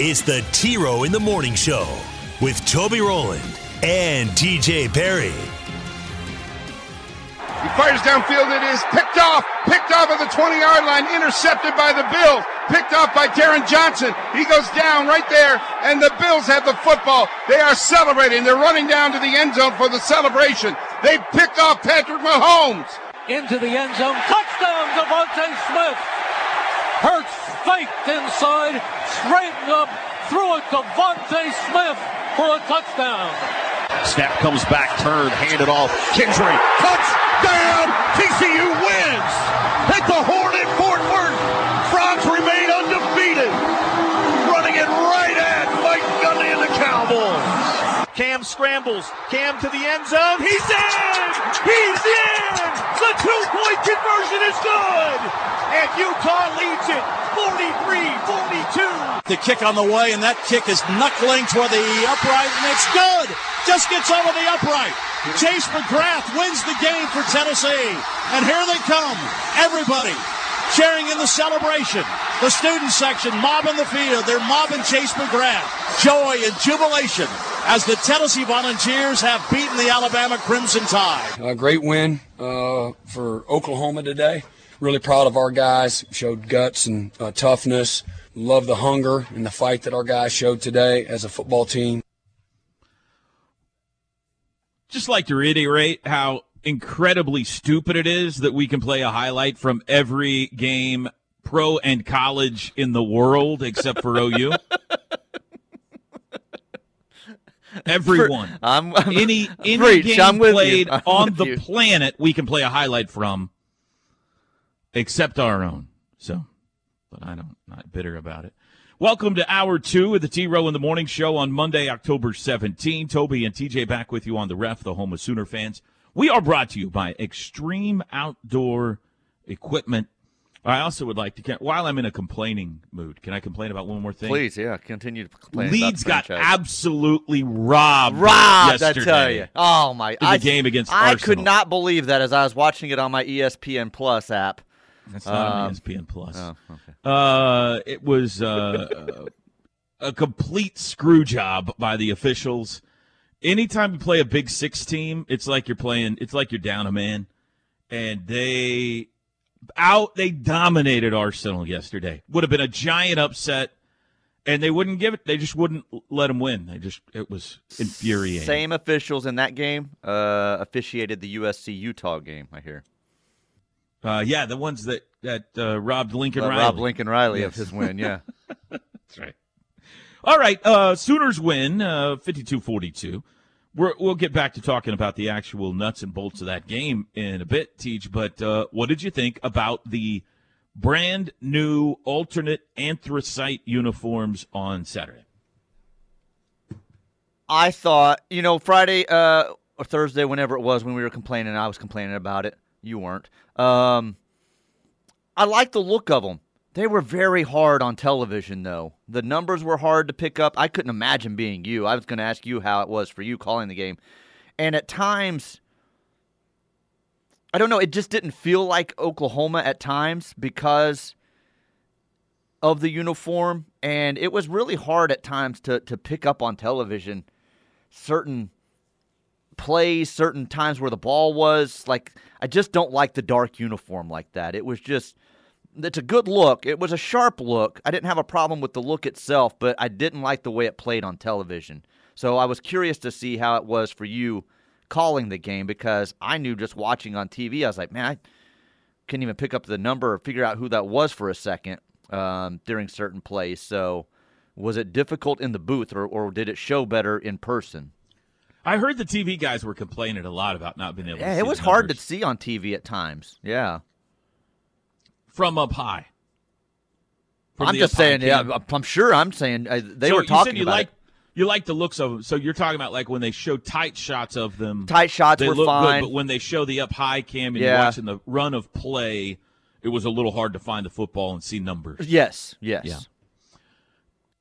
it's the T Row in the Morning Show with Toby Rowland and TJ Perry. He fires downfield. It is picked off. Picked off at the 20 yard line. Intercepted by the Bills. Picked off by Taron Johnson. He goes down right there, and the Bills have the football. They are celebrating. They're running down to the end zone for the celebration. They picked off Patrick Mahomes. Into the end zone. Touchdown, DeVonta Smith. Hurts faked inside. Straightened up. Threw it to Vontae Smith for a touchdown. Snap comes back, turned, handed off. Kingsbury, touchdown! TCU wins! At the horn in Fort Worth, Frogs remain undefeated. Running it right at Mike Gundy and the Cowboys. Cam scrambles. Cam to the end zone. He's in! He's in! The two-point conversion is good! And Utah leads it 43-42. The kick on the way, and that kick is knuckling toward the upright, and it's good! Just gets over the upright. Chase McGrath wins the game for Tennessee. And here they come. Everybody sharing in the celebration. The student section mobbing the field. They're mobbing Chase McGrath. Joy and jubilation as the Tennessee Volunteers have beaten the Alabama Crimson Tide. A great win uh, for Oklahoma today. Really proud of our guys. Showed guts and uh, toughness. Love the hunger and the fight that our guys showed today as a football team. Just like to reiterate how incredibly stupid it is that we can play a highlight from every game, pro and college in the world, except for OU. Everyone, I'm, I'm any any preach, game I'm played on the you. planet, we can play a highlight from, except our own. So, but I don't not bitter about it. Welcome to hour two of the T Row in the Morning Show on Monday, October 17. Toby and TJ back with you on the ref, the home of Sooner fans. We are brought to you by Extreme Outdoor Equipment. I also would like to, while I'm in a complaining mood, can I complain about one more thing? Please, yeah, continue to complain. Leeds about got absolutely robbed. robbed. I tell you. Oh my! in the I, game against I Arsenal. could not believe that as I was watching it on my ESPN Plus app. That's not Um, on ESPN Plus. Oh, okay. Uh, it was uh, a complete screw job by the officials. Anytime you play a Big Six team, it's like you're playing. It's like you're down a man, and they out. They dominated Arsenal yesterday. Would have been a giant upset, and they wouldn't give it. They just wouldn't let them win. They just it was infuriating. Same officials in that game uh, officiated the USC Utah game. I hear. Uh, yeah, the ones that that uh, robbed Lincoln Riley. Rob Lincoln Riley of his win. Yeah. That's right. All right. Uh, Sooners win uh, 52 42. We'll get back to talking about the actual nuts and bolts of that game in a bit, Teach. But uh, what did you think about the brand new alternate anthracite uniforms on Saturday? I thought, you know, Friday uh, or Thursday, whenever it was, when we were complaining, I was complaining about it. You weren't. Um, I like the look of them. They were very hard on television, though. The numbers were hard to pick up. I couldn't imagine being you. I was going to ask you how it was for you calling the game. And at times, I don't know, it just didn't feel like Oklahoma at times because of the uniform. And it was really hard at times to, to pick up on television certain plays, certain times where the ball was. Like, I just don't like the dark uniform like that. It was just, it's a good look. It was a sharp look. I didn't have a problem with the look itself, but I didn't like the way it played on television. So I was curious to see how it was for you calling the game because I knew just watching on TV, I was like, man, I couldn't even pick up the number or figure out who that was for a second um, during certain plays. So was it difficult in the booth or, or did it show better in person? I heard the TV guys were complaining a lot about not being able to Yeah, see it was hard to see on TV at times. Yeah. from up high. From I'm just saying. Yeah. I'm sure. I'm saying uh, they So were you talking you about like it. you like the looks of them. So you're talking about like when they show tight shots of them. Tight shots they were look fine. good, but when they show the up high cam and Yeah. you're watching the run of play, it was a little hard to find the football and see numbers. Yes, yes. Yeah.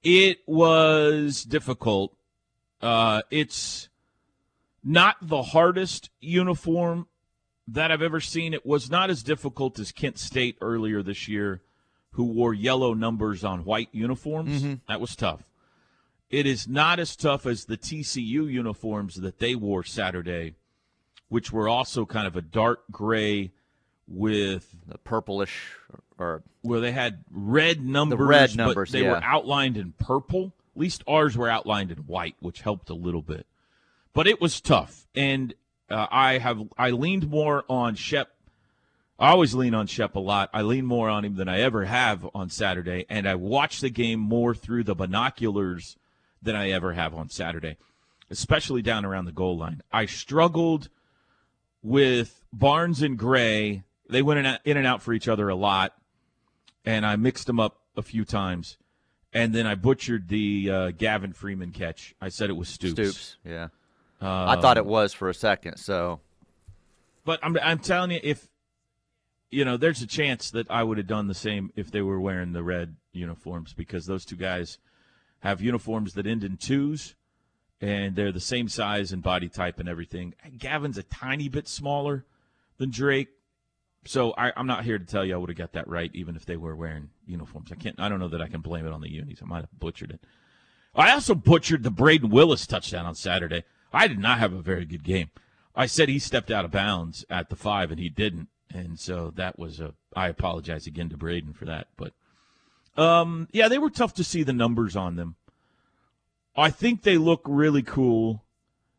It was difficult. Uh, it's not the hardest uniform that I've ever seen. It was not as difficult as Kent State earlier this year, who wore yellow numbers on white uniforms. Mm-hmm. That was tough. It is not as tough as the TCU uniforms that they wore Saturday, which were also kind of a dark gray with The purplish or where they had red numbers, the red but numbers, they were outlined in purple. At least ours were outlined in white, which helped a little bit. But it was tough, and uh, I have I leaned more on Shep. I always lean on Shep a lot. I lean more on him than I ever have on Saturday, and I watched the game more through the binoculars than I ever have on Saturday, especially down around the goal line. I struggled with Barnes and Gray. They went in and out- in and out for each other a lot, and I mixed them up a few times. And then I butchered the uh, Gavin Freeman catch. I said it was Stoops. Stoops. Yeah. I thought Um, it was for a second. So But I'm, I'm telling you, if you know, there's a chance that I would have done the same if they were wearing the red uniforms because those two guys have uniforms that end in twos, and they're the same size and body type and everything. Gavin's a tiny bit smaller than Drake, so I, I'm not here to tell you I would have got that right, even if they were wearing uniforms. I can't. I don't know that I can blame it on the unis. I might have butchered it. I also butchered the Brayden Willis touchdown on Saturday. I did not have a very good game. I said he stepped out of bounds at the five, and he didn't, and so that was a. I apologize again to Brayden for that, but um, yeah, they were tough to see the numbers on them. I think they look really cool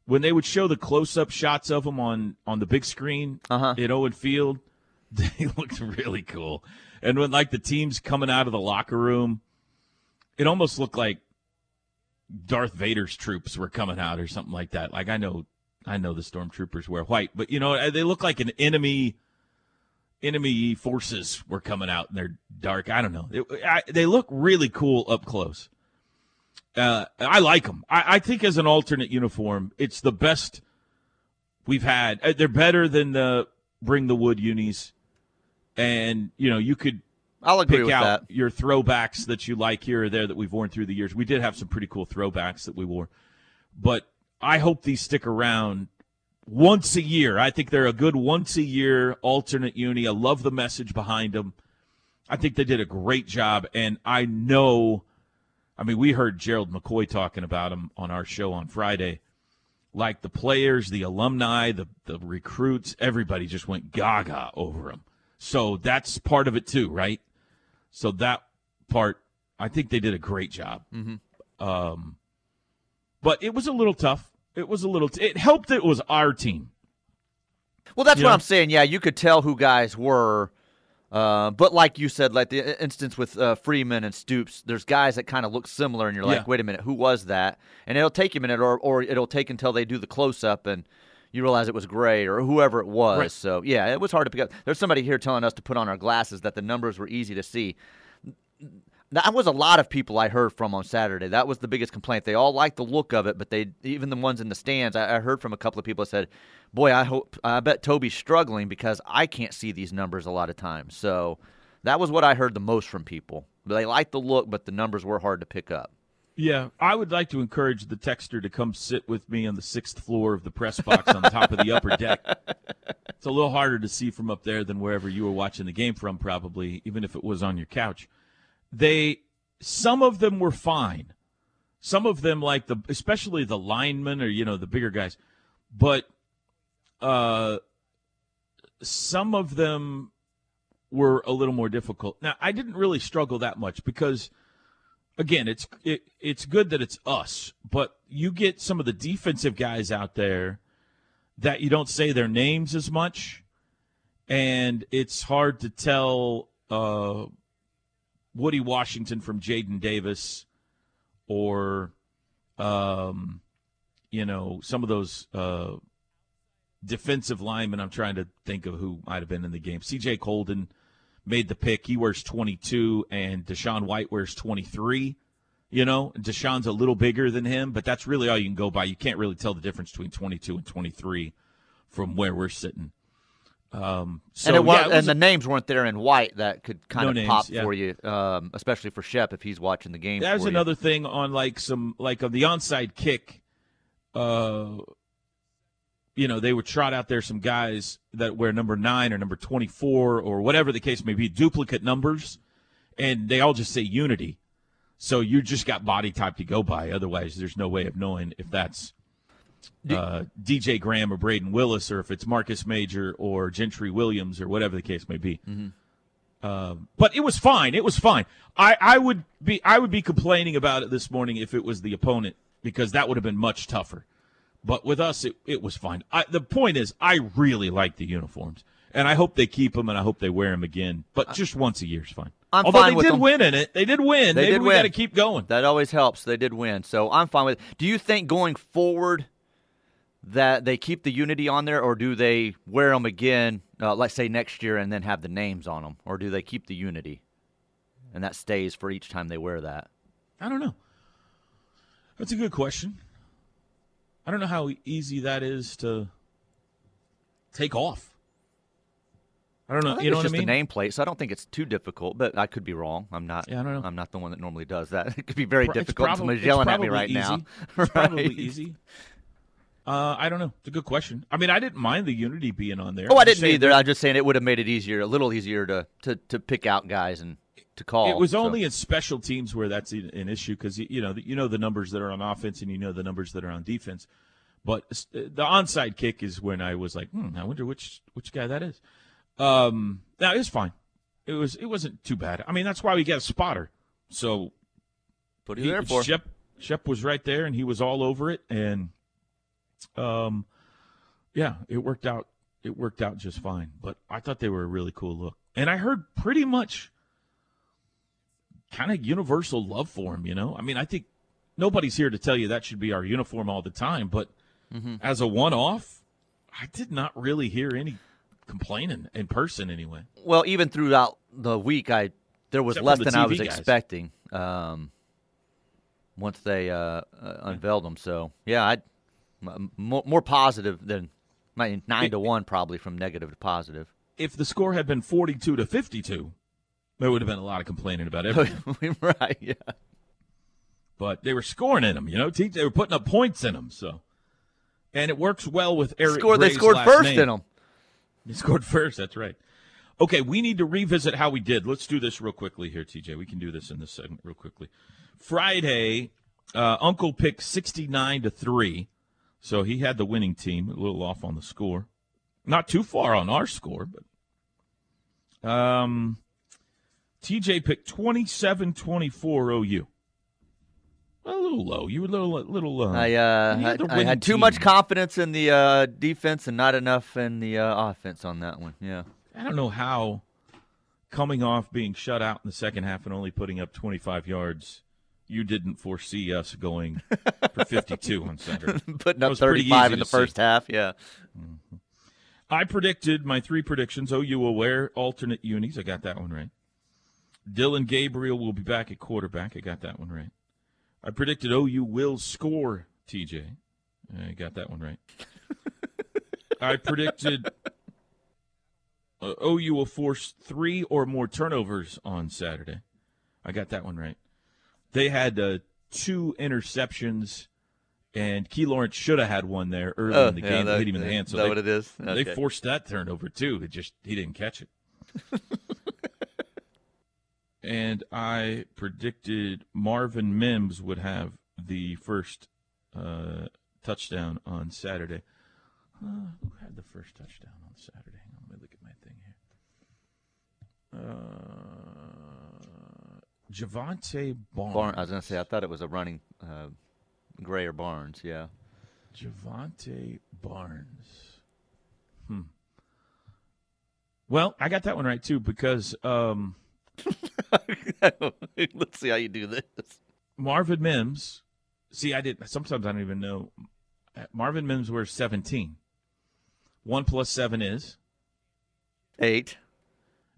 when they would show the close-up shots of them on on the big screen Uh-huh. at Owen Field. They looked really cool, and when like the teams coming out of the locker room, it almost looked like Darth Vader's troops were coming out or something like that. Like I know, I know the stormtroopers wear white, but you know they look like an enemy. Enemy forces were coming out and they're dark. I don't know. It, I, they look really cool up close. Uh, I like them. I, I think as an alternate uniform, it's the best we've had. Uh, They're better than the bring the wood unis, and you know you could I'll agree pick with out that. your throwbacks that you like here or there that we've worn through the years. We did have some pretty cool throwbacks that we wore, but I hope these stick around once a year. I think they're a good once a year alternate uni. I love the message behind them. I think they did a great job, and I know. I mean, we heard Gerald McCoy talking about them on our show on Friday. Like the players, the alumni, the the recruits, everybody just went gaga over them. So that's part of it too, right? So that part, I think they did a great job. Mm-hmm. Um, but it was a little tough. It was a little. T- it helped. That it was our team. Well, that's You what know? I'm saying. Yeah, you could tell who guys were. Uh, but like you said, like the instance with uh, Freeman and Stoops, there's guys that kind of look similar, and you're like, Yeah. wait a minute, who was that? And it'll take you a minute, or, or it'll take until they do the close up and you realize it was Gray or whoever it was. Right. So yeah, it was hard to pick up. There's somebody here telling us to put on our glasses that the numbers were easy to see. That was a lot of people I heard from on Saturday. That was the biggest complaint. They all liked the look of it, but they even the ones in the stands. I, I heard from a couple of people that said, "Boy, I hope I bet Toby's struggling because I can't see these numbers a lot of times." So that was what I heard the most from people. They liked the look, but the numbers were hard to pick up. Yeah, I would like to encourage the texter to come sit with me on the sixth floor of the press box on top of the upper deck. It's a little harder to see from up there than wherever you were watching the game from, probably, even if it was on your couch. They, some of them were fine. Some of them, like the, especially the linemen or you know the bigger guys, but uh, some of them were a little more difficult. Now, I didn't really struggle that much because again, it's it, it's good that it's us, but you get some of the defensive guys out there that you don't say their names as much, and it's hard to tell uh, Woody Washington from Jaden Davis, or um, you know some of those uh, defensive linemen. I'm trying to think of who might have been in the game. C.J. Coldon made the pick. He wears 22, and DaShaun White wears 23. You know, DaShaun's a little bigger than him, but that's really all you can go by. You can't really tell the difference between 22 and 23 from where we're sitting. Um, so, and, it yeah, was, was and the names weren't there in white that could kind No of names, pop yeah. for you, um, especially for Shep if he's watching the game. There's for you. another thing on like some like on the onside kick. Uh, you know, they would trot out there some guys that wear number nine or number twenty-four or whatever the case may be, duplicate numbers, and they all just say Unity. So you just got body type to go by. Otherwise, there's no way of knowing if that's uh, DJ Graham or Brayden Willis or if it's Marcus Major or Gentry Williams or whatever the case may be. Um, but it was fine. It was fine. I, I would be I would be complaining about it this morning if it was the opponent because that would have been much tougher. But with us, it, it was fine. I, the point is, I really like the uniforms, and I hope they keep them, and I hope they wear them again. But just once a year is fine. I'm Although fine they did them. win in it, they did win. They Maybe did we got to keep going. That always helps. They did win, so I'm fine with. it. Do you think going forward that they keep the unity on there, or do they wear them again, uh, let's say next year, and then have the names on them, or do they keep the unity, and that stays for each time they wear that? I don't know. That's a good question. I don't know how easy that is to take off. I don't know. I you know it's what I just mean? a nameplate, so I don't think it's too difficult. But I could be wrong. I'm not. Yeah, I don't know. I'm not the one that normally does that. It could be very it's difficult. Somebody's it's yelling at me right now. easy. It's probably easy. Uh, I don't know. It's a good question. I mean, I didn't mind the Unity being on there. Oh, I I'm just didn't either. that I'm just saying it would have made it easier, a little easier to to, to pick out guys and to call. It was so. only in special teams where that's an an issue because you know you know the numbers that are on offense and you know the numbers that are on defense. But the onside kick is when I was like, hmm, I wonder which which guy that is. Um, now it's fine. It was it wasn't too bad. I mean, that's why we get a spotter. So What are you he- there for? Shep Shep was right there and he was all over it and um yeah, it worked out it worked out just fine. But I thought they were a really cool look. And I heard pretty much kind of universal love for him, you know? I mean, I think nobody's here to tell you that should be our uniform all the time, but Mm-hmm. as a one off, I did not really hear any complaining in person anyway. Well, even throughout the week, I there was Except less the than I was guys. expecting. Um, once they uh, uh, unveiled them, so yeah, I m- more, more positive than nine to one, probably from negative to positive. If the score had been 42 to 52, there would have been a lot of complaining about everything. right? Yeah. but they were scoring in them. You know, they were putting up points in them. So, and it works well with Eric. Score, they scored first name. in them. They scored first. That's right. Okay, we need to revisit how we did. Let's do this real quickly here, TJ. We can do this in this segment real quickly. Friday, uh, Uncle picked sixty-nine to three, so he had the winning team. A little off on the score, not too far on our score, but um, TJ picked 27-24 OU. A little low. You were a little, little. Uh, I uh, had, I had too much confidence in the uh, defense and not enough in the uh, offense on that one. Yeah. I don't know how coming off being shut out in the second half and only putting up 25 yards, you didn't foresee us going for 52 on Saturday. Putting up 35 in the to see. first half. Yeah. I predicted my three predictions. OU wear alternate unis. I got that one right. Dillon Gabriel will be back at quarterback. I got that one right. I predicted OU will score TJ. I got that one right. I predicted uh, OU will force three or more turnovers on Saturday. I got that one right. They had uh, two interceptions, and Key Lawrence should have had one there early Oh, in the yeah, game. that that- hit him in the hand. So that they, what it is? They forced that turnover too. It just he didn't catch it. and I predicted Marvin Mims would have the first uh, touchdown on Saturday. Uh, who had the first touchdown on Saturday? Hang on, let me look at my thing here. Uh, Jovantae Barnes. Barn, I was going to say, I thought it was a running uh, Gray or Barnes. Yeah. Jovantae Barnes. Hmm. Well, I got that one right too because um, Let's see how you do this. Marvin Mims. See, I didn't. Sometimes I don't even know. Marvin Mims wears seventeen. One plus seven is, Eight.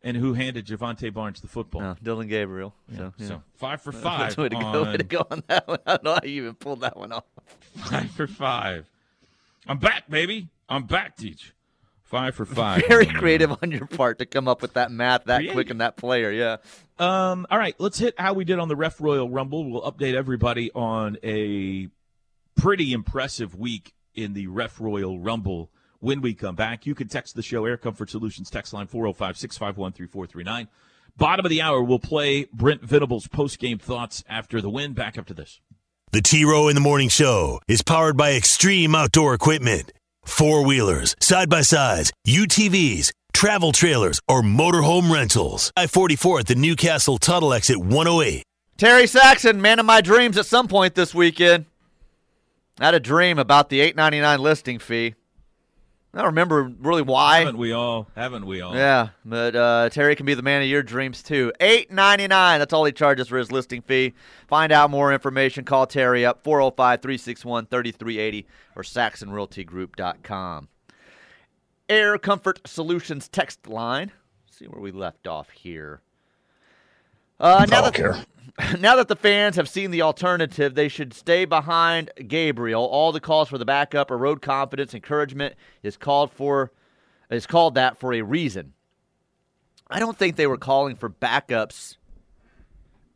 and who handed Jovantae Barnes the football. No, Dillon Gabriel. Yeah, So, yeah. so five for five. way to go. on- Way to go on that one. I don't know how you even pulled that one off. Five for five. I'm back, baby. I'm back, Teach. Five for five. Very creative on your part to come up with that math that Creative. quick and that player. Yeah. Um, all right, let's hit how we did on the Ref Royal Rumble. We'll update everybody on a pretty impressive week in the Ref Royal Rumble when we come back. You can text the show, Air Comfort Solutions, text line 405 651 3439. Bottom of the hour, we'll play Brent Venables' post game thoughts after the win. Back up to this. The T Row in the Morning Show is powered by Extreme Outdoor Equipment. Four wheelers, side by sides, UTVs, travel trailers, or motorhome rentals. I 44 at the Newcastle Tuttle exit 108. Terry Saxon, man of my dreams at some point this weekend. I had a dream about the eight ninety nine listing fee. I don't remember really why. Haven't we all? Haven't we all? Yeah, but uh, Terry can be the man of your dreams too. Eight ninety nine. That's all he charges for his listing fee. Find out more information. Call Terry up 405-361-3380 or SaxonRealtyGroup.com. Air Comfort Solutions text line. Let's see where we left off here. Uh, now that, now that the fans have seen the alternative, they should stay behind Gabriel. All the calls for the backup or road confidence encouragement is called for is called that for a reason. I don't think they were calling for backups.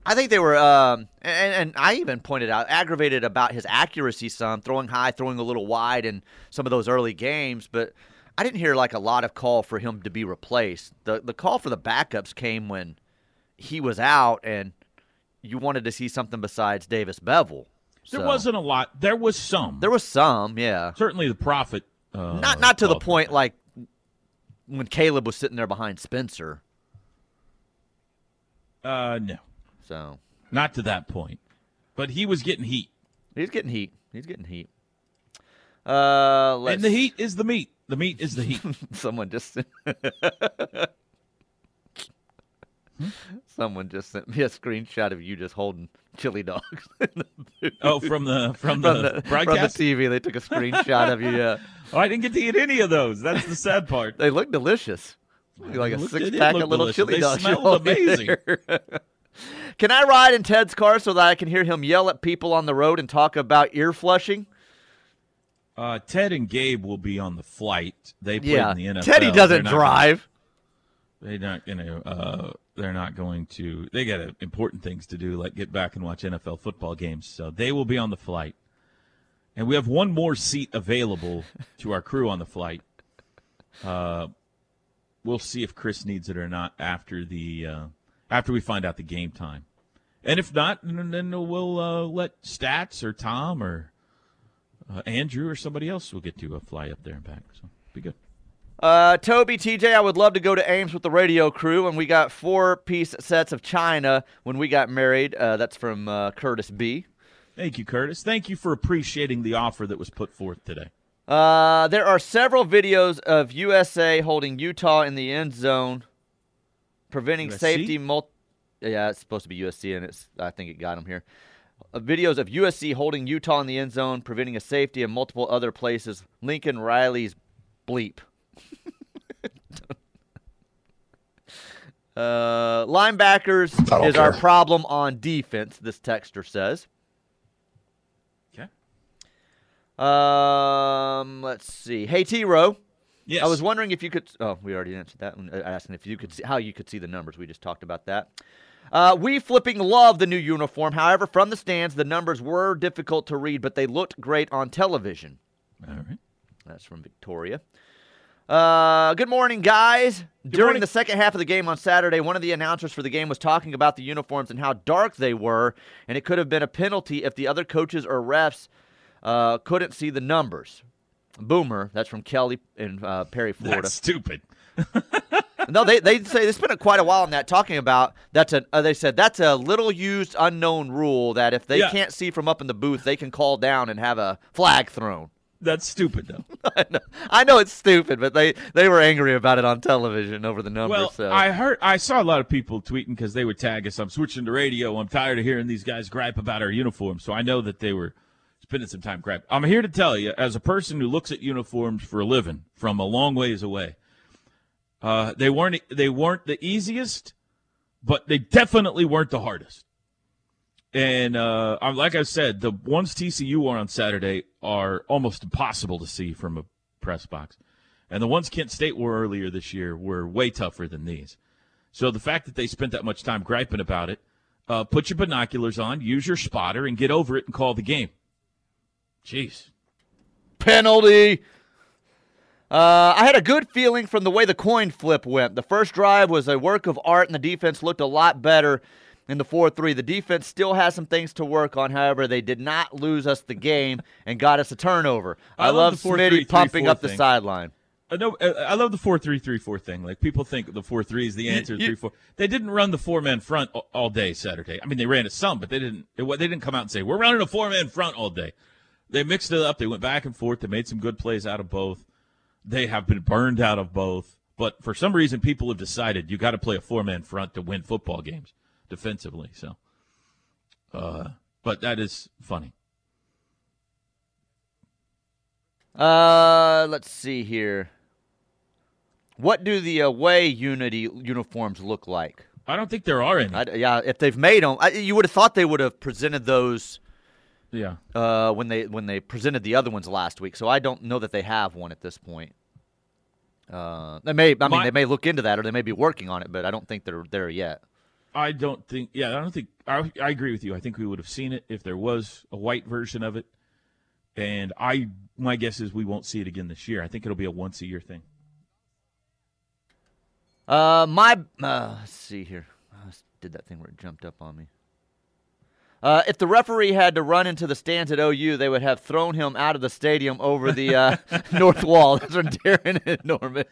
I think they were, um, and, and I even pointed out, aggravated about his accuracy some, throwing high, throwing a little wide in some of those early games. But I didn't hear like a lot of call for him to be replaced. The the call for the backups came when he was out, and you wanted to see something besides Davis Beville. There So, wasn't a lot. There was some. There was some, yeah. Certainly the profit. Uh, not not to the point that. like when Caleb was sitting there behind Spencer. Uh, no, So not to that point. But he was getting heat. he's getting heat. He's getting heat. Uh, let's, And the heat is the meat. The meat is the heat. Someone just someone just sent me a screenshot of you just holding chili dogs. the oh, from the from, from the, the, from the. TV, they took a screenshot of you. Yeah, oh, I didn't get to eat any of those. That's the sad part. they look delicious. Like a six pack of little delicious. chili They dogs. smelled amazing. can I ride in Ted's car so that I can hear him yell at people on the road and talk about ear flushing? Uh, Ted and Gabe will be on the flight. They played Yeah, in the NFL. Teddy doesn't drive. Gonna, they're not going to. Uh, they're not going to. They got important things to do, like get back and watch NFL football games. So they will be on the flight, and we have one more seat available to our crew on the flight. Uh, we'll see if Chris needs it or not after the uh, after we find out the game time, and if not, then then we'll uh, let Stats or Tom or uh, Andrew or somebody else will get to uh, fly up there and back. So be good. Uh, Toby, TJ, I would love to go to Ames with the radio crew, and we got four piece sets of China when we got married. Uh, that's from uh, Curtis B. Thank you, Curtis. Thank you for appreciating the offer that was put forth today. Uh, there are several videos of USA holding Utah in the end zone, preventing USC? safety. Yeah, it's supposed to be USC, and it's I think it got them here. Uh, videos of USC holding Utah in the end zone, preventing a safety in multiple other places. Lincoln Riley's bleep. Uh, linebackers is our problem on defense. This texter says. Okay. Um, let's see. Hey, T. Row. Yes. I was wondering if you could. Oh, we already answered that one. uh, Asking if you could see how you could see the numbers. We just talked about that. Uh, we flipping love the new uniform. However, from the stands, the numbers were difficult to read, but they looked great on television. All right. That's from Victoria. Uh, good morning, guys. During morning. the second half of the game on Saturday, one of the announcers for the game was talking about the uniforms and how dark they were, and it could have been a penalty if the other coaches or refs uh, couldn't see the numbers. Boomer, that's from Kelly in uh, Perry, Florida. That's stupid. no, they they say they spent a quite a while on that talking about that's a. Uh, they said that's a little used unknown rule that if they Yeah. can't see from up in the booth, they can call down and have a flag thrown. That's stupid, though. I know, I know it's stupid, but they they were angry about it on television over the numbers. well, so. I heard, I saw a lot of people tweeting because they would tag us. I'm switching to radio. I'm tired of hearing these guys gripe about our uniforms. So I know that they were spending some time gripe. I'm here to tell you, as a person who looks at uniforms for a living from a long ways away, Uh, they weren't they weren't the easiest, but they definitely weren't the hardest. And uh, like I said, the ones TCU were on Saturday are almost impossible to see from a press box, and the ones Kent State wore earlier this year were way tougher than these. So the fact that they spent that much time griping about it, uh, put your binoculars on, use your spotter, and get over it and call the game. Jeez. Penalty. Uh, I had a good feeling from the way the coin flip went. The first drive was a work of art, and the defense looked a lot better in the 4 3. The defense still has some things to work on. However, they did not lose us the game and got us a turnover. I, I love, love Smitty pumping up thing. the sideline. Uh, no, uh, I love the four three three four thing. Like people think the four three is the answer. three four. They didn't run the four man front all day Saturday. I mean, they ran it some, but they didn't. They didn't come out and say we're running a four man front all day. They mixed it up. They went back and forth. They made some good plays out of both. They have been burned out of both. But for some reason, people have decided you got to play a four man front to win football games defensively. So, uh, but that is funny. Uh, let's see here. What do the away Unity uniforms look like? I don't think there are any. I, yeah, if they've made them, I, you would have thought they would have presented those. Yeah. Uh, when they when they presented the other ones last week, so I don't know that they have one at this point. Uh, they may. I mean, My, they may look into that, or they may be working on it, but I don't think they're there yet. I don't think. Yeah, I don't think. I, I agree with you. I think we would have seen it if there was a white version of it, and I my guess is we won't see it again this year. I think it'll be a once a year thing. Uh, my uh, let's see here. I did that thing where it jumped up on me. Uh, if the referee had to run into the stands at OU, they would have thrown him out of the stadium over the uh, north wall. Those are Darren and Norman.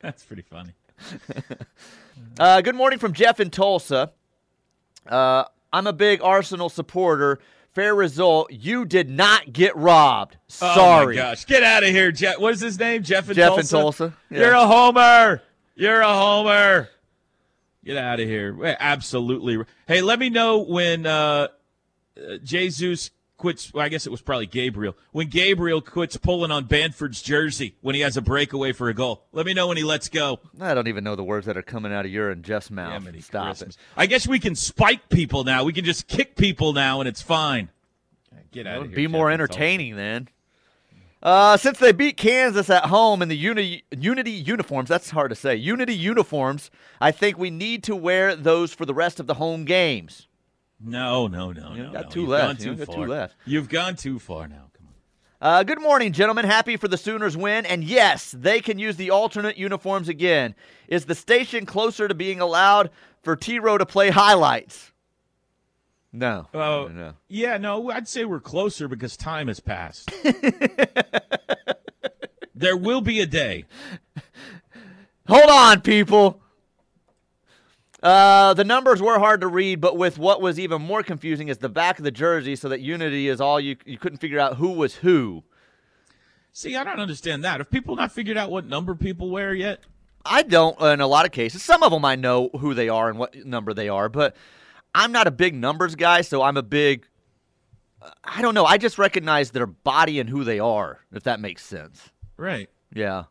That's pretty funny. uh, good morning from Jeff in Tulsa. Uh, I'm a big Arsenal supporter. Fair result. You did not get robbed. Sorry. Oh my gosh! Get out of here, Jeff. What is his name? Jeff in Jeff Tulsa. in Tulsa. Yeah. You're a homer. You're a homer. Get out of here. Absolutely. Hey, let me know when uh, uh, Jesus quits. Well, I guess it was probably Gabriel. When Gabriel quits pulling on Bamford's jersey when he has a breakaway for a goal. Let me know when he lets go. I don't even know the words that are coming out of your and Jeff's mouth. Stop Christmas. it. I guess we can spike people now. We can just kick people now, and it's fine. Get out of here. Be Jeff. more entertaining then. Uh, since they beat Kansas at home in the Unity, Unity uniforms, that's hard to say. Unity uniforms, I think we need to wear those for the rest of the home games. No, no, no, you no. Got no. two You've left. Gone too far. two left. You've gone too far now. Come on. Uh, good morning, gentlemen. Happy for the Sooners win. And yes, they can use the alternate uniforms again. Is the station closer to being allowed for T Row to play highlights? No. Uh, no. Yeah, no, I'd say we're closer because time has passed. there will be a day. Hold on, people. Uh, the numbers were hard to read, but with what was even more confusing is the back of the jersey, so that Unity is all you you couldn't figure out who was who. See, I don't understand that. Have people not figured out what number people wear yet? I don't. In a lot of cases, some of them I know who they are and what number they are, but I'm not a big numbers guy, so I'm a big. I don't know. I just recognize their body and who they are, if that makes sense. Right. Yeah.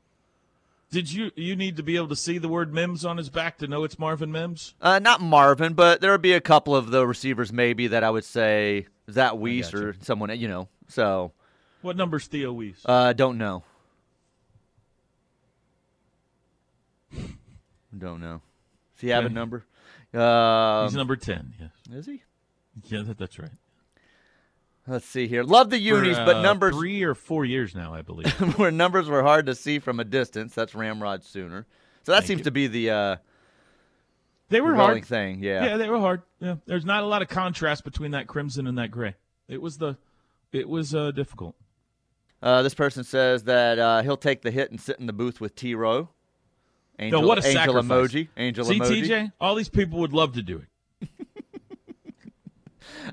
Did you you need to be able to see the word Mims on his back to know it's Marvin Mims? Uh, not Marvin, but there would be a couple of the receivers maybe that I would say is that Wease or someone you know. So, what number's Theo Wease? Uh, don't know. don't know. Does he have a number? Um, He's number ten. Yes. Is he? Yeah, that, that's right. Let's see here. Love the unis, For, uh, but numbers three or four years now, I believe. where numbers were hard to see from a distance. That's Ramrod Sooner. So that Thank seems you. to be the uh, they were hard. thing. Yeah. Yeah, they were hard. Yeah, there's not a lot of contrast between that crimson and that gray. It was the, it was uh, difficult. Uh, this person says that uh, he'll take the hit and sit in the booth with T Row. Angel, no, what a angel sacrifice. emoji. Angel See, emoji. TJ, all these people would love to do it.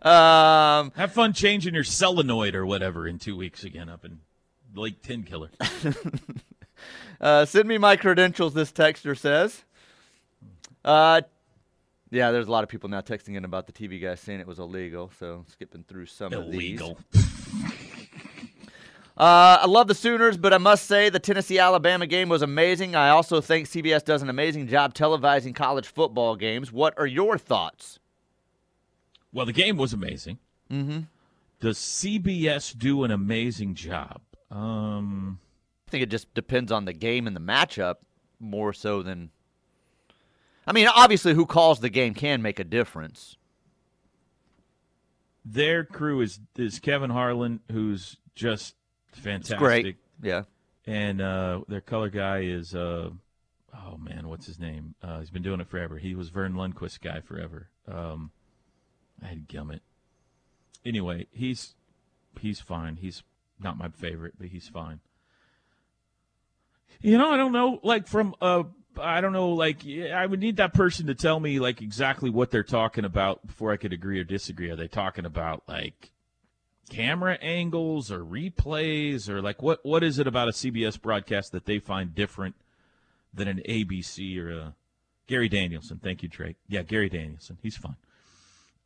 Um, Have fun changing your solenoid or whatever in two weeks again up in Lake Tenkiller. uh, send me my credentials. This texter says. Uh, yeah, there's a lot of people now texting in about the TV guy saying it was illegal. So skipping through some Illegal. of these. Uh, I love the Sooners, but I must say the Tennessee Alabama game was amazing. I also think CBS does an amazing job televising college football games. What are your thoughts? Well, the game was amazing. Mm-hmm. Does CBS do an amazing job? Um, I think it just depends on the game and the matchup more so than. I mean, obviously, who calls the game can make a difference. Their crew is is Kevin Harlan, who's just fantastic. great. Yeah. And uh, their color guy is, uh, oh man, what's his name? Uh, he's been doing it forever. He was Verne Lundquist guy forever. Um, I had gummit. Anyway, he's he's fine. He's not my favorite, but he's fine. You know, I don't know. Like from uh, I don't know. Like I would need that person to tell me like exactly what they're talking about before I could agree or disagree. Are they talking about like camera angles or replays or like what what is it about a CBS broadcast that they find different than an ABC or a Gary Danielson? Thank you, Drake. Yeah, Gary Danielson. He's fine.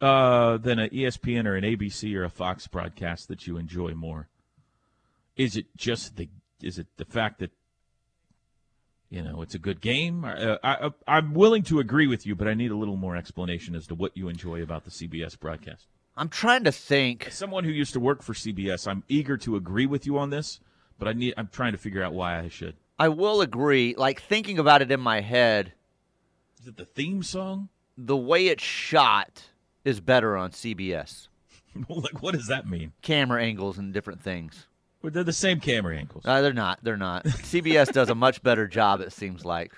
Uh, than an ESPN or an ABC or a Fox broadcast that you enjoy more? Is it just the is it the fact that you know it's a good game? Uh, I, I'm willing to agree with you, but I need a little more explanation as to what you enjoy about the CBS broadcast. I'm trying to think. As someone who used to work for CBS, I'm eager to agree with you on this, but I need I'm trying to figure out why I should. I will agree. Like thinking about it in my head, Is it the theme song? the way it's shot is better on CBS. like what does that mean? Camera angles and different things. Well, they're the same camera angles. Uh, they're not. They're not. CBS does a much better job. It seems like.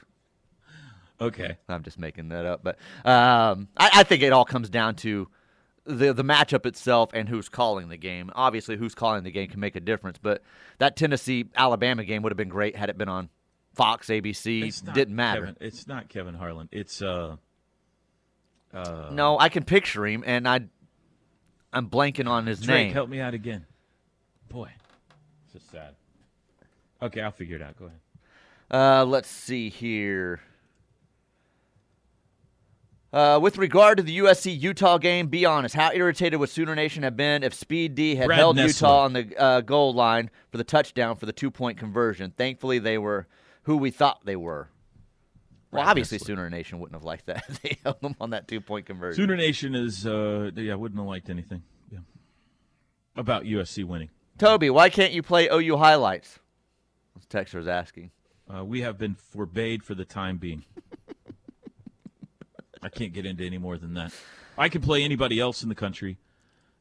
Okay. I'm just making that up, but um, I, I think it all comes down to the the matchup itself and who's calling the game. Obviously, who's calling the game can make a difference, but that Tennessee Alabama game would have been great had it been on Fox, ABC. It's not Didn't matter. Kevin, it's not Kevin Harlan. It's uh uh No, I can picture him, and I I'm blanking on his Drake, name. help me out again. Boy, It's just sad. Okay, I'll figure it out. Go ahead. Uh, let's see here. Uh, with regard to the USC Utah game, be honest. How irritated would Sooner Nation have been if Speed D had Brad held Nessler. Utah on the uh, goal line for the touchdown for the two point conversion? Thankfully, they were who we thought they were. Well, obviously, Sooner Nation wouldn't have liked that. they held them on that two point conversion. Sooner Nation is uh yeah, wouldn't have liked anything. Yeah. About USC winning. Toby, why can't you play OU highlights? This texter is asking. Uh, we have been forbade for the time being. I can't get into any more than that. I can play anybody else in the country,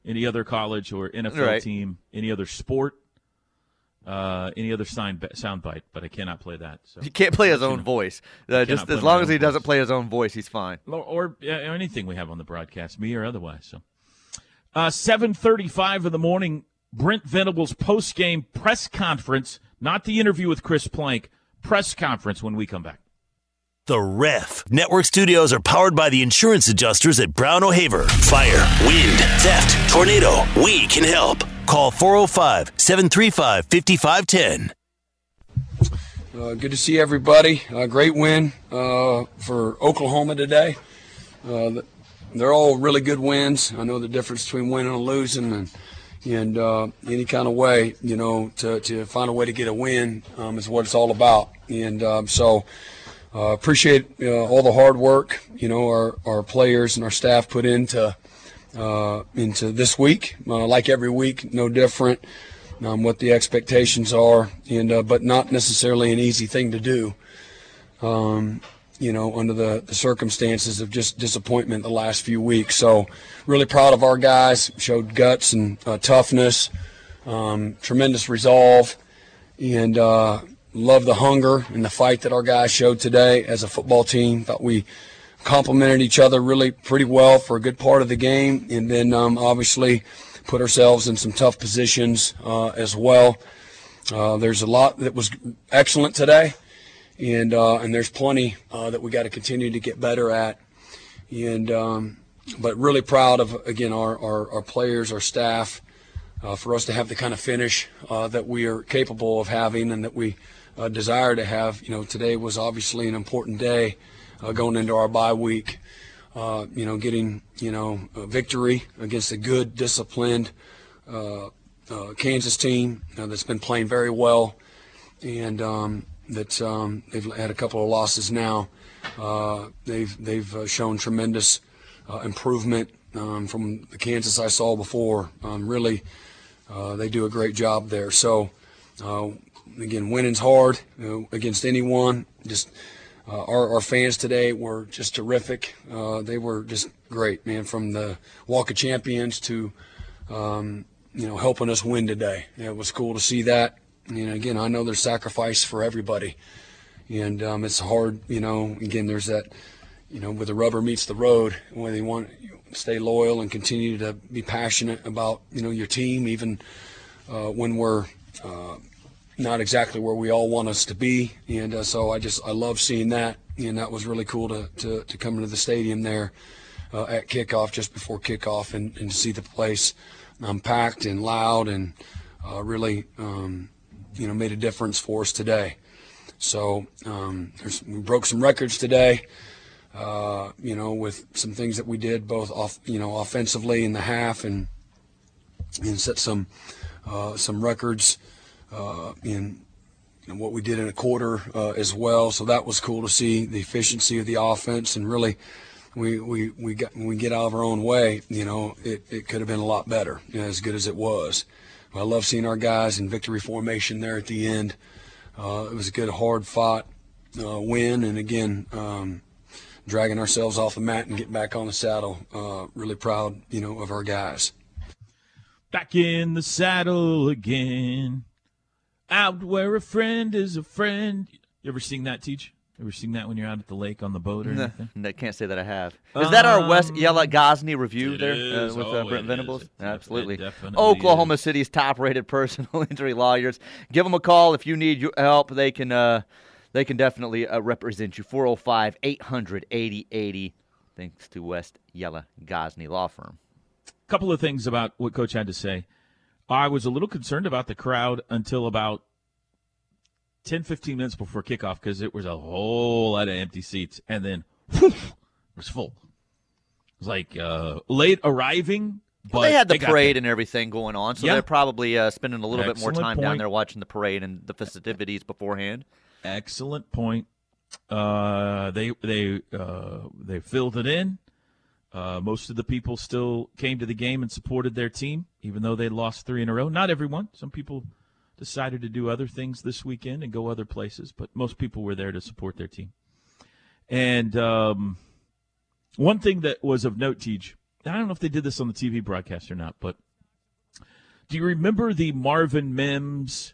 any other college or NFL Right. team, any other sport, uh, any other sound sound bite, but I cannot play that. So He can't play his own voice. Uh, just as long as he doesn't play his own voice, he's fine. or, or uh, anything we have on the broadcast, me or otherwise. So, uh, seven thirty-five in the morning. Brent Venables post game press conference, not the interview with Chris Plank. Press conference when we come back. The Ref. Network studios are powered by the insurance adjusters at Brown O'Haver. Fire, wind, theft, tornado. We can help. Call 405 735 5510. Uh, good to see everybody. Uh, great win uh, for Oklahoma today. Uh, they're all really good wins. I know the difference between winning and losing, and and uh, any kind of way, you know, to, to find a way to get a win um, is what it's all about. And um, so appreciate all the hard work, you know, our, our players and our staff put into uh, into this week. Uh, like every week, no different. Um, what the expectations are, and uh, but not necessarily an easy thing to do. Um, you know, under the, the circumstances of just disappointment the last few weeks. So, really proud of our guys. Showed guts and uh, toughness, um, tremendous resolve, and uh, love the hunger and the fight that our guys showed today as a football team. Thought we complemented each other really pretty well for a good part of the game, and then um, obviously put ourselves in some tough positions uh, as well. Uh, there's a lot that was excellent today, and uh, and there's plenty uh, that we got to continue to get better at. And um, but really proud of again our our, our players, our staff, uh, for us to have the kind of finish uh, that we are capable of having and that we desire to have. You know, today was obviously an important day uh, going into our bye week. Uh, you know, getting you know a victory against a good, disciplined, uh, uh, Kansas team uh, that's been playing very well, and um, that um, they've had a couple of losses now. Uh, they've they've shown tremendous improvement um, from the Kansas I saw before. Um, really, they do a great job there. So again, winning's hard you know, against anyone. Just uh, our, our, fans today were just terrific. Uh, they were just great, man, from the Walk of Champions to, um, you know, helping us win today. It was cool to see that. And again, I know there's sacrifice for everybody. And um, it's hard, you know, again, there's that, you know, where the rubber meets the road, where they want to stay loyal and continue to be passionate about, you know, your team, even uh, when we're, uh, not exactly where we all want us to be. And uh, so I just I love seeing that, and that was really cool to to, to come into the stadium there uh, at kickoff, just before kickoff, and, and see the place um, packed and loud, and uh, really um, you know made a difference for us today. So um, we broke some records today. Uh, you know, with some things that we did both off, you know, offensively in the half, and and set some uh, some records uh, in what we did in a quarter uh, as well. So that was cool to see the efficiency of the offense and really we we we got when we get out of our own way, you know, it, it could have been a lot better, you know, as good as it was. I love seeing our guys in victory formation there at the end. Uh, it was a good, hard fought uh, win, and again, um, dragging ourselves off the mat and getting back on the saddle. Uh, really proud, you know, of our guys. Back in the saddle again. Out where a friend is a friend. You ever sing that, Teach? Ever sing that when you're out at the lake on the boat or anything? No, I can't say that I have. Is um, that our West um, Yella Gosney review there uh, with uh, oh, Brent Venables? Absolutely. Oklahoma is. City's top-rated personal injury lawyers. Give them a call if you need your help. They can uh, they can definitely uh, represent you. 405 800 8080. Thanks to West Yella Gosney Law Firm. A couple of things about what Coach had to say. I was a little concerned about the crowd until about 10, 15 minutes before kickoff because it was a whole lot of empty seats. And then whew, it was full. It was like uh, late arriving. But they had the they parade and everything going on, so yeah. they're probably uh, spending a little Excellent bit more time point. down there watching the parade and the festivities beforehand. Excellent point. Uh, they they uh, they filled it in. Uh, most of the people still came to the game and supported their team, even though they lost three in a row. Not everyone. Some people decided to do other things this weekend and go other places, but most people were there to support their team. And um, one thing that was of note, Teach, I don't know if they did this on the TV broadcast or not, but do you remember the Marvin Mims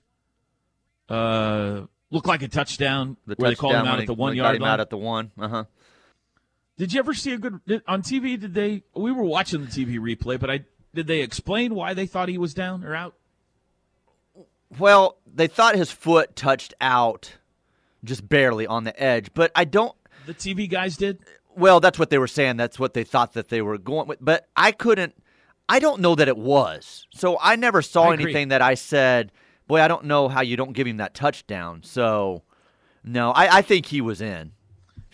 uh, look like a touchdown The where they called touchdown him out at the one yard line? out at the one. Uh huh. Did you ever see a good on TV? Did they? We were watching the TV replay, but I did they explain why they thought he was down or out? Well, they thought his foot touched out just barely on the edge, but I don't. The TV guys did. Well, that's what they were saying. That's what they thought that they were going with. But I couldn't. I don't know that it was. So I never saw I anything that I said. Boy, I don't know how you don't give him that touchdown. So, no, I, I think he was in.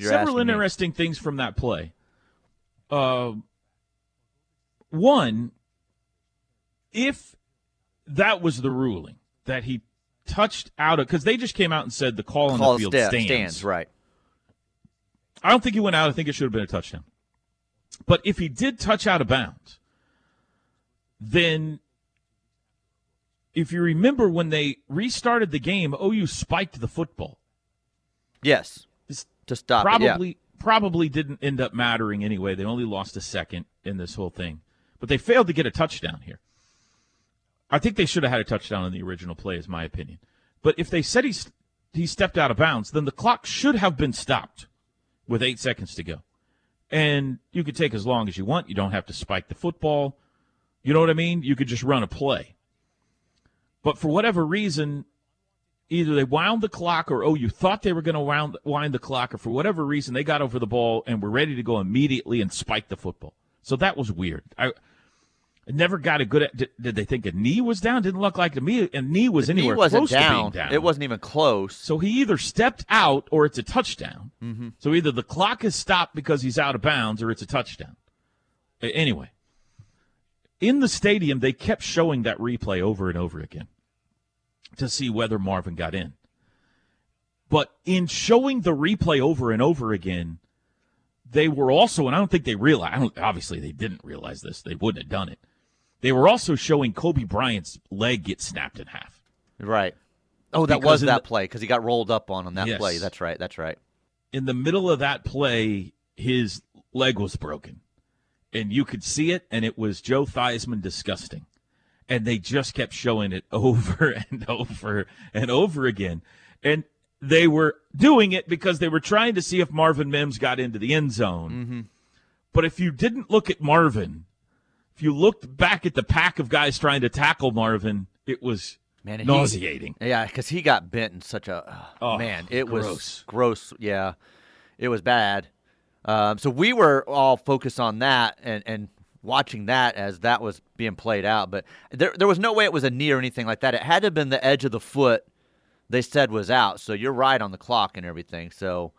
You're Several asking me. interesting things from that play. Uh, one, if that was the ruling that he touched out of because they just came out and said the call on Call the field sta- stands. stands, right? I don't think he went out. I think it should have been a touchdown. But if he did touch out of bounds, then if you remember when they restarted the game, OU spiked the football. Yes, to stop it, yeah. probably probably didn't end up mattering anyway. They only lost a second in this whole thing, but they failed to get a touchdown here. I think they should have had a touchdown in the original play, is my opinion. But if they said he he stepped out of bounds, then the clock should have been stopped with eight seconds to go, and you could take as long as you want. You don't have to spike the football. You know what I mean? You could just run a play. But for whatever reason, either they wound the clock or oh you thought they were going to wind, wind the clock or for whatever reason they got over the ball and were ready to go immediately and spike the football. So that was weird. I, I never got a good did, did they think a knee was down? Didn't look like to me a knee was The knee anywhere wasn't close down. to being down. It wasn't even close. so he either stepped out or it's a touchdown. Mm-hmm. so either the clock is stopped because he's out of bounds or it's a touchdown. Anyway. In the stadium, they kept showing that replay over and over again to see whether Marvin got in. But in showing the replay over and over again, they were also, and I don't think they realized, obviously they didn't realize this, they wouldn't have done it. They were also showing Kobe Bryant's leg get snapped in half. Right. Oh, that Because was that the- play because he got rolled up on on that Yes. play. That's right. That's right. In the middle of that play, his leg was broken. And you could see it, and it was Joe Theismann disgusting. And they just kept showing it over and over and over again. And they were doing it because they were trying to see if Marvin Mims got into the end zone. But if you didn't look at Marvin, if you looked back at the pack of guys trying to tackle Marvin, it was Man, he- nauseating. Yeah, because he got bent in such a Oh, man. It gross. was gross. Yeah, it was bad. Um, so we were all focused on that and and watching that as that was being played out. But there there was no way it was a knee or anything like that. It had to have been the edge of the foot. They said was out. So you're right on the clock and everything. So.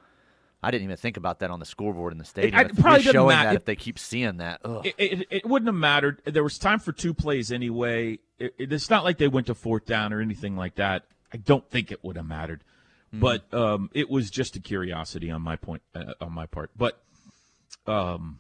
I didn't even think about that on the scoreboard in the stadium. I- It's probably showing matter. that if they keep seeing that. It, it, it wouldn't have mattered. There was time for two plays anyway. It, it- it's not like they went to fourth down or anything like that. I don't think it would have mattered, but um, it was just a curiosity on my point uh, on my part. But um,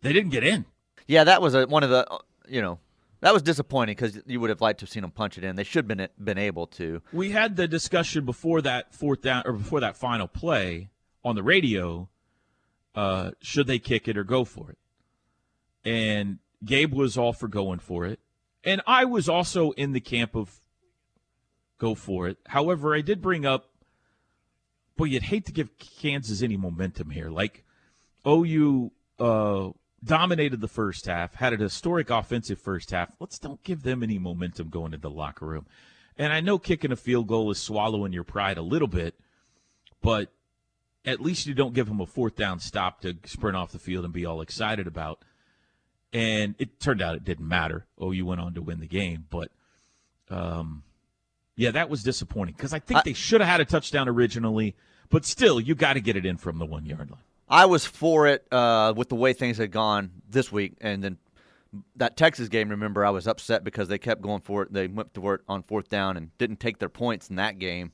they didn't get in. Yeah, that was a, one of the, uh, you know, that was disappointing because you would have liked to have seen them punch it in. They should have been been able to. We had the discussion before that fourth down or before that final play on the radio. Uh, should they kick it or go for it? And Gabe was all for going for it, and I was also in the camp of go for it. However, I did bring up, boy, you'd hate to give Kansas any momentum here. Like OU uh, dominated the first half, had an historic offensive first half. Let's don't give them any momentum going into the locker room. And I know kicking a field goal is swallowing your pride a little bit, but at least you don't give them a fourth down stop to sprint off the field and be all excited about. And it turned out it didn't matter. Oh, you went on to win the game, but um, yeah, that was disappointing because I think I- they should have had a touchdown originally, but still, you got to get it in from the one yard line. I was for it uh, with the way things had gone this week, and then that Texas game. Remember, I was upset because they kept going for it. They went to work on fourth down and didn't take their points in that game,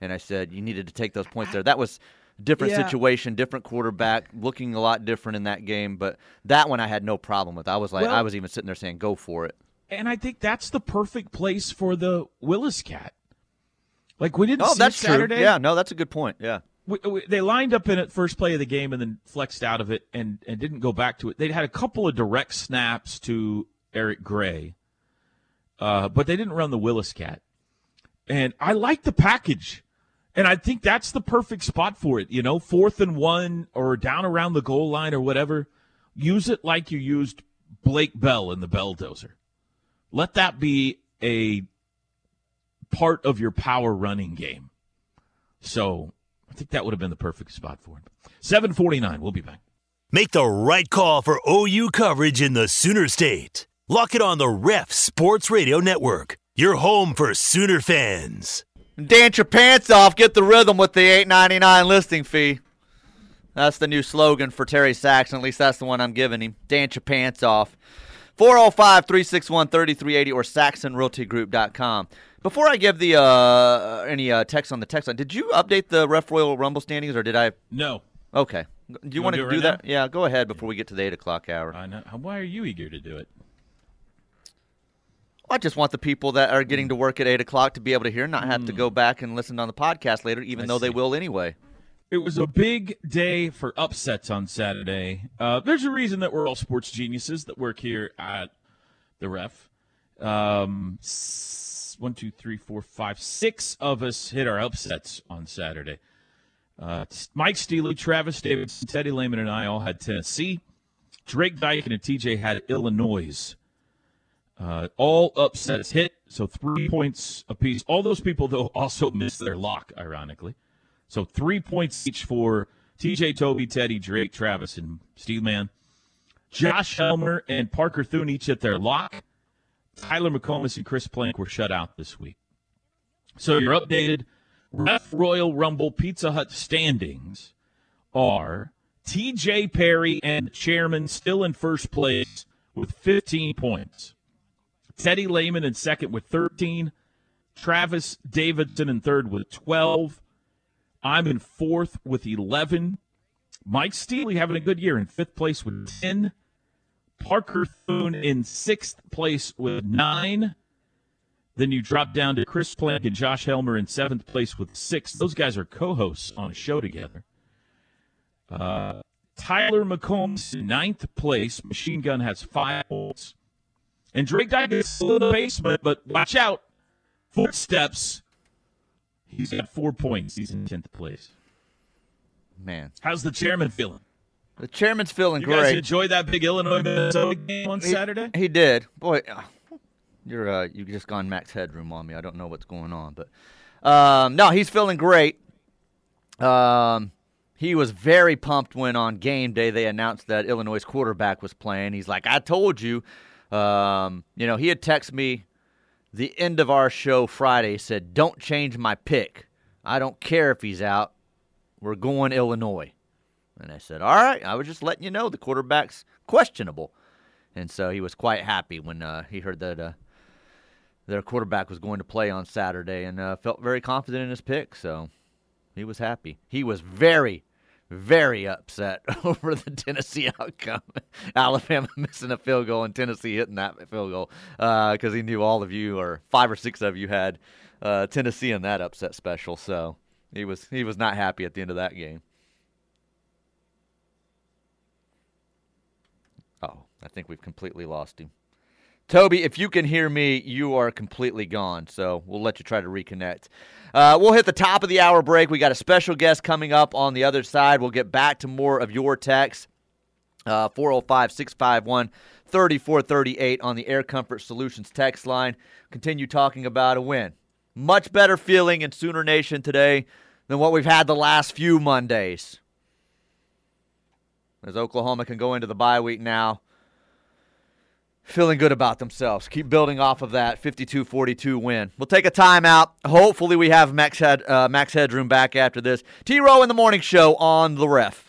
and I said you needed to take those points there. That was a different Yeah. situation, different quarterback, looking a lot different in that game. But that one I had no problem with. I was like, Well- I was even sitting there saying, "Go for it." And I think that's the perfect place for the Willis cat. Like we didn't Oh, see that's Saturday. true. Yeah, no, that's a good point. Yeah. We, we, they lined up in it first play of the game and then flexed out of it and, and didn't go back to it. They had a couple of direct snaps to Eric Gray, uh, but they didn't run the Willis cat. And I like the package. And I think that's the perfect spot for it. You know, fourth and one or down around the goal line or whatever. Use it like you used Blake Bell in the Belldozer. Let that be a part of your power running game. So think that would have been the perfect spot for him. 749. We'll be back. Make the right call for OU coverage in the Sooner State. Lock it on the Ref Sports Radio Network. Your home for Sooner fans. Dance your pants off. Get the rhythm with the eight ninety nine listing fee. That's the new slogan for Terry Saxon. At least that's the one I'm giving him. Dance your pants off. 405 361 3380 or SaxonRealtyGroup.com. Before I give the uh, any uh, text on the text line, did you update the Ref Royal Rumble standings or did I? No. Okay. Do you, You want to do right that? Yeah, go ahead before we get to the 8 o'clock hour. I know. Why are you eager to do it? I just want the people that are getting to work at 8 o'clock to be able to hear, not have to go back and listen on the podcast later, even I though they will anyway. It was a big day for upsets on Saturday. Uh, there's a reason that we're all sports geniuses that work here at the ref. Um, one, two, three, four, five, six of us hit our upsets on Saturday. Uh, Mike Steely, Travis Davidson, Teddy Lehman, and I all had Tennessee. Drake Dykin and TJ had Illinois. Uh, all upsets hit, so three points apiece. All those people, though, also missed their lock, ironically. So three points each for TJ, Toby, Teddy, Drake, Travis, and Steve Man. Josh Helmer and Parker Thune each hit their lock. Tyler McComas and Chris Plank were shut out this week. So your updated Ref Royal Rumble Pizza Hut standings are TJ Perry and chairman still in first place with 15 points. Teddy Lehman in second with 13. Travis Davidson in third with 12. I'm in fourth with 11. Mike Steely having a good year in fifth place with 10. Parker Thune in sixth place with nine. Then you drop down to Chris Plank and Josh Helmer in seventh place with six. Those guys are co-hosts on a show together. Uh, Tyler McComas in ninth place. Machine Gun has five points. And Drake Dyke is in the basement, but watch out. Footsteps. He's got four points. He's in tenth place. Man, how's the chairman feeling? The chairman's feeling you great. guys enjoyed that big Illinois Minnesota game on he, Saturday? He did. Boy, uh, you're uh, you just gone max headroom on me. I don't know what's going on, but um, no, he's feeling great. Um, he was very pumped when on game day they announced that Illinois' quarterback was playing. He's like, "I told you." Um, you know, he had texted me the end of our show Friday. Said, "Don't change my pick. I don't care if he's out. We're going Illinois." And I said, All right, I was just letting you know the quarterback's questionable. And so he was quite happy when uh, he heard that uh, their quarterback was going to play on Saturday and uh, felt very confident in his pick. So he was happy. He was very, very upset over the Tennessee outcome. Alabama missing a field goal and Tennessee hitting that field goal because he knew all of you, or five or six of you, had uh, Tennessee in that upset special. So he was he was not happy at the end of that game. Oh, I think we've completely lost him. Toby, if you can hear me, you are completely gone. So we'll let you try to reconnect. Uh, we'll hit the top of the hour break. We got a special guest coming up on the other side. We'll get back to more of your texts. Uh, 405 651 3438 on the Air Comfort Solutions text line. Continue talking about a win. Much better feeling in Sooner Nation today than what we've had the last few Mondays as Oklahoma can go into the bye week now feeling good about themselves. Keep building off of that 52-42 win. We'll take a timeout. Hopefully we have Max, Head, uh, Max Headroom back after this. T-Row in the morning show on the ref.